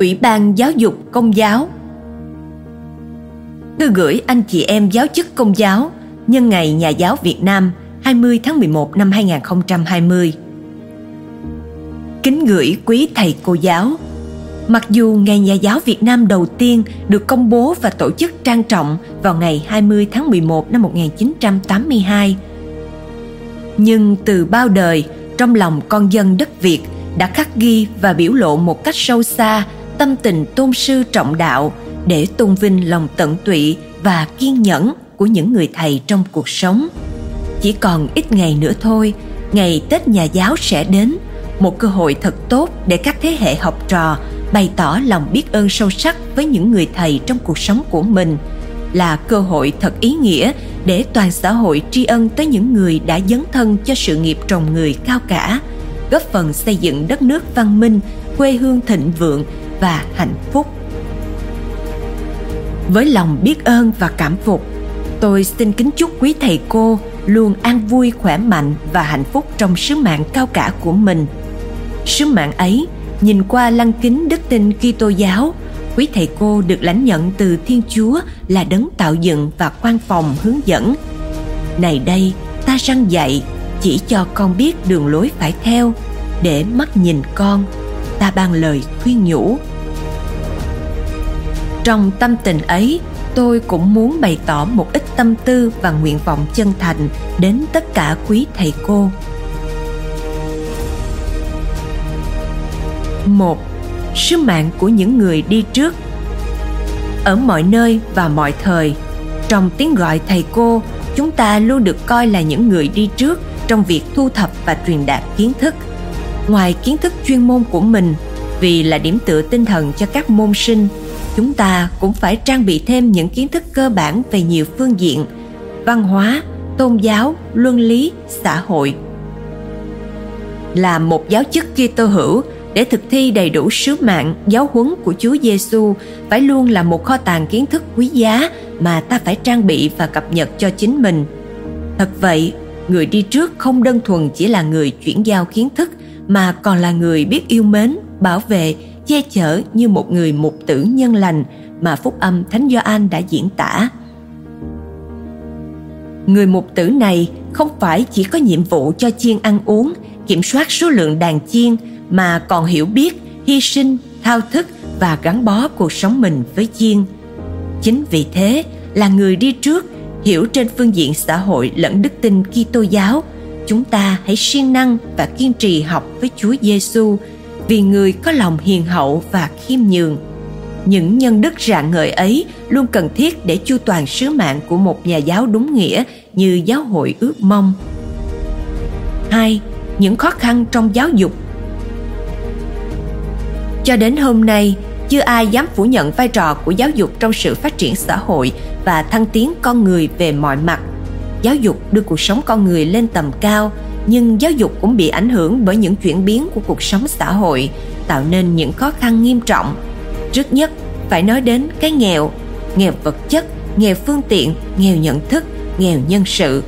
Ủy ban Giáo dục Công giáo Thư gửi anh chị em giáo chức công giáo nhân ngày Nhà giáo Việt Nam 20 tháng 11 năm 2020. Kính gửi quý thầy cô giáo. Mặc dù Ngày Nhà giáo Việt Nam đầu tiên được công bố và tổ chức trang trọng vào ngày 20 tháng 11 năm 1982, nhưng từ bao đời trong lòng con dân đất Việt đã khắc ghi và biểu lộ một cách sâu xa tâm tình tôn sư trọng đạo để tôn vinh lòng tận tụy và kiên nhẫn của những người thầy trong cuộc sống. Chỉ còn ít ngày nữa thôi, ngày tết nhà giáo sẽ đến, một cơ hội thật tốt để các thế hệ học trò bày tỏ lòng biết ơn sâu sắc với những người thầy trong cuộc sống của mình, là cơ hội thật ý nghĩa để toàn xã hội tri ân tới những người đã dấn thân cho sự nghiệp trồng người cao cả, góp phần xây dựng đất nước văn minh, quê hương thịnh vượng và hạnh phúc. Với lòng biết ơn và cảm phục tôi xin kính chúc quý thầy cô luôn an vui khỏe mạnh và hạnh phúc trong sứ mạng cao cả của mình. Sứ mạng ấy nhìn qua lăng kính đức tin Kitô giáo quý thầy cô được lãnh nhận từ Thiên Chúa là đấng tạo dựng và quan phòng hướng dẫn. Này đây, ta răng dạy, chỉ cho con biết đường lối phải theo, để mắt nhìn con, ta ban lời khuyên nhủ. Trong tâm tình ấy, tôi cũng muốn bày tỏ một ít tâm tư và nguyện vọng chân thành đến tất cả quý thầy cô. một sứ mạng của những người đi trước ở mọi nơi và mọi thời trong tiếng gọi thầy cô chúng ta luôn được coi là những người đi trước trong việc thu thập và truyền đạt kiến thức ngoài kiến thức chuyên môn của mình vì là điểm tựa tinh thần cho các môn sinh chúng ta cũng phải trang bị thêm những kiến thức cơ bản về nhiều phương diện văn hóa tôn giáo luân lý xã hội là một giáo chức Kitô hữu để thực thi đầy đủ sứ mạng giáo huấn của Chúa Giêsu phải luôn là một kho tàng kiến thức quý giá mà ta phải trang bị và cập nhật cho chính mình. Thật vậy, người đi trước không đơn thuần chỉ là người chuyển giao kiến thức mà còn là người biết yêu mến, bảo vệ, che chở như một người mục tử nhân lành mà phúc âm Thánh Gioan đã diễn tả. Người mục tử này không phải chỉ có nhiệm vụ cho chiên ăn uống, kiểm soát số lượng đàn chiên mà còn hiểu biết hy sinh thao thức và gắn bó cuộc sống mình với chiên chính vì thế là người đi trước hiểu trên phương diện xã hội lẫn đức tin Kitô giáo chúng ta hãy siêng năng và kiên trì học với Chúa Giêsu vì người có lòng hiền hậu và khiêm nhường những nhân đức rạng ngời ấy luôn cần thiết để chu toàn sứ mạng của một nhà giáo đúng nghĩa như giáo hội ước mong. 2. Những khó khăn trong giáo dục cho đến hôm nay, chưa ai dám phủ nhận vai trò của giáo dục trong sự phát triển xã hội và thăng tiến con người về mọi mặt. Giáo dục đưa cuộc sống con người lên tầm cao, nhưng giáo dục cũng bị ảnh hưởng bởi những chuyển biến của cuộc sống xã hội, tạo nên những khó khăn nghiêm trọng. Trước nhất, phải nói đến cái nghèo, nghèo vật chất, nghèo phương tiện, nghèo nhận thức, nghèo nhân sự.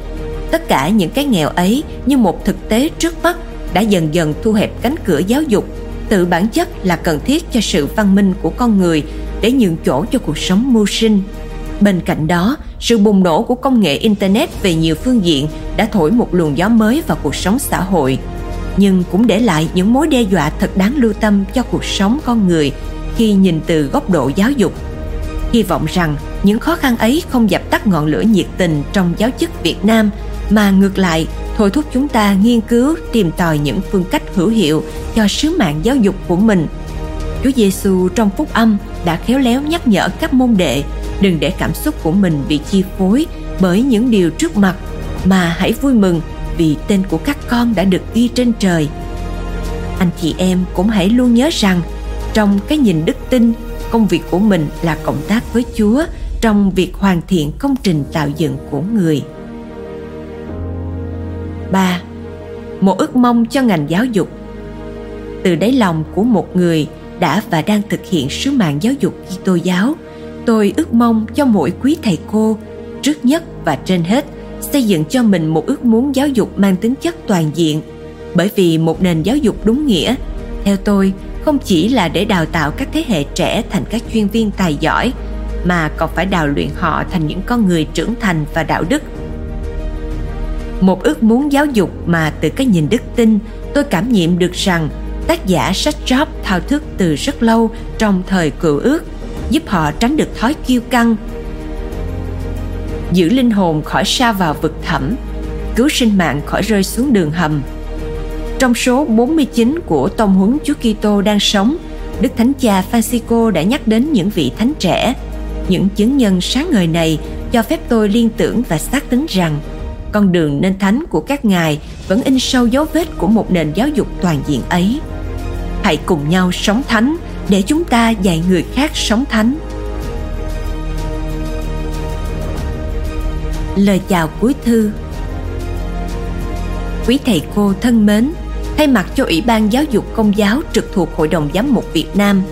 Tất cả những cái nghèo ấy như một thực tế trước mắt đã dần dần thu hẹp cánh cửa giáo dục tự bản chất là cần thiết cho sự văn minh của con người để nhường chỗ cho cuộc sống mưu sinh. Bên cạnh đó, sự bùng nổ của công nghệ internet về nhiều phương diện đã thổi một luồng gió mới vào cuộc sống xã hội, nhưng cũng để lại những mối đe dọa thật đáng lưu tâm cho cuộc sống con người khi nhìn từ góc độ giáo dục. Hy vọng rằng những khó khăn ấy không dập tắt ngọn lửa nhiệt tình trong giáo chức Việt Nam mà ngược lại thôi thúc chúng ta nghiên cứu tìm tòi những phương cách hữu hiệu cho sứ mạng giáo dục của mình. Chúa Giêsu trong phúc âm đã khéo léo nhắc nhở các môn đệ đừng để cảm xúc của mình bị chi phối bởi những điều trước mặt mà hãy vui mừng vì tên của các con đã được ghi trên trời. Anh chị em cũng hãy luôn nhớ rằng trong cái nhìn đức tin, công việc của mình là cộng tác với Chúa trong việc hoàn thiện công trình tạo dựng của người. 3. Một ước mong cho ngành giáo dục Từ đáy lòng của một người đã và đang thực hiện sứ mạng giáo dục Kitô giáo, tôi ước mong cho mỗi quý thầy cô, trước nhất và trên hết, xây dựng cho mình một ước muốn giáo dục mang tính chất toàn diện. Bởi vì một nền giáo dục đúng nghĩa, theo tôi, không chỉ là để đào tạo các thế hệ trẻ thành các chuyên viên tài giỏi mà còn phải đào luyện họ thành những con người trưởng thành và đạo đức một ước muốn giáo dục mà từ cái nhìn đức tin tôi cảm nghiệm được rằng tác giả sách Job thao thức từ rất lâu trong thời cựu ước giúp họ tránh được thói kiêu căng giữ linh hồn khỏi sa vào vực thẳm cứu sinh mạng khỏi rơi xuống đường hầm trong số 49 của tông huấn Chúa Kitô đang sống, Đức Thánh Cha Francisco đã nhắc đến những vị thánh trẻ. Những chứng nhân sáng ngời này cho phép tôi liên tưởng và xác tín rằng con đường nên thánh của các ngài vẫn in sâu dấu vết của một nền giáo dục toàn diện ấy. Hãy cùng nhau sống thánh để chúng ta dạy người khác sống thánh. Lời chào cuối thư Quý thầy cô thân mến, thay mặt cho Ủy ban Giáo dục Công giáo trực thuộc Hội đồng Giám mục Việt Nam,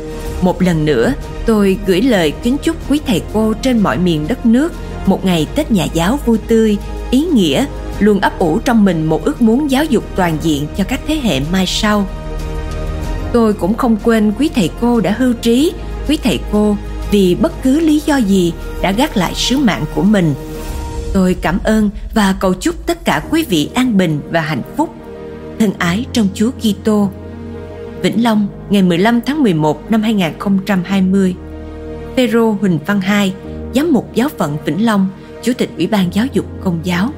một lần nữa tôi gửi lời kính chúc quý thầy cô trên mọi miền đất nước một ngày Tết Nhà giáo vui tươi, ý nghĩa, luôn ấp ủ trong mình một ước muốn giáo dục toàn diện cho các thế hệ mai sau. Tôi cũng không quên quý thầy cô đã hưu trí, quý thầy cô vì bất cứ lý do gì đã gác lại sứ mạng của mình. Tôi cảm ơn và cầu chúc tất cả quý vị an bình và hạnh phúc thân ái trong Chúa Kitô. Vĩnh Long, ngày 15 tháng 11 năm 2020. Phêrô Huỳnh Văn Hai, Giám mục Giáo phận Vĩnh Long, Chủ tịch Ủy ban Giáo dục Công giáo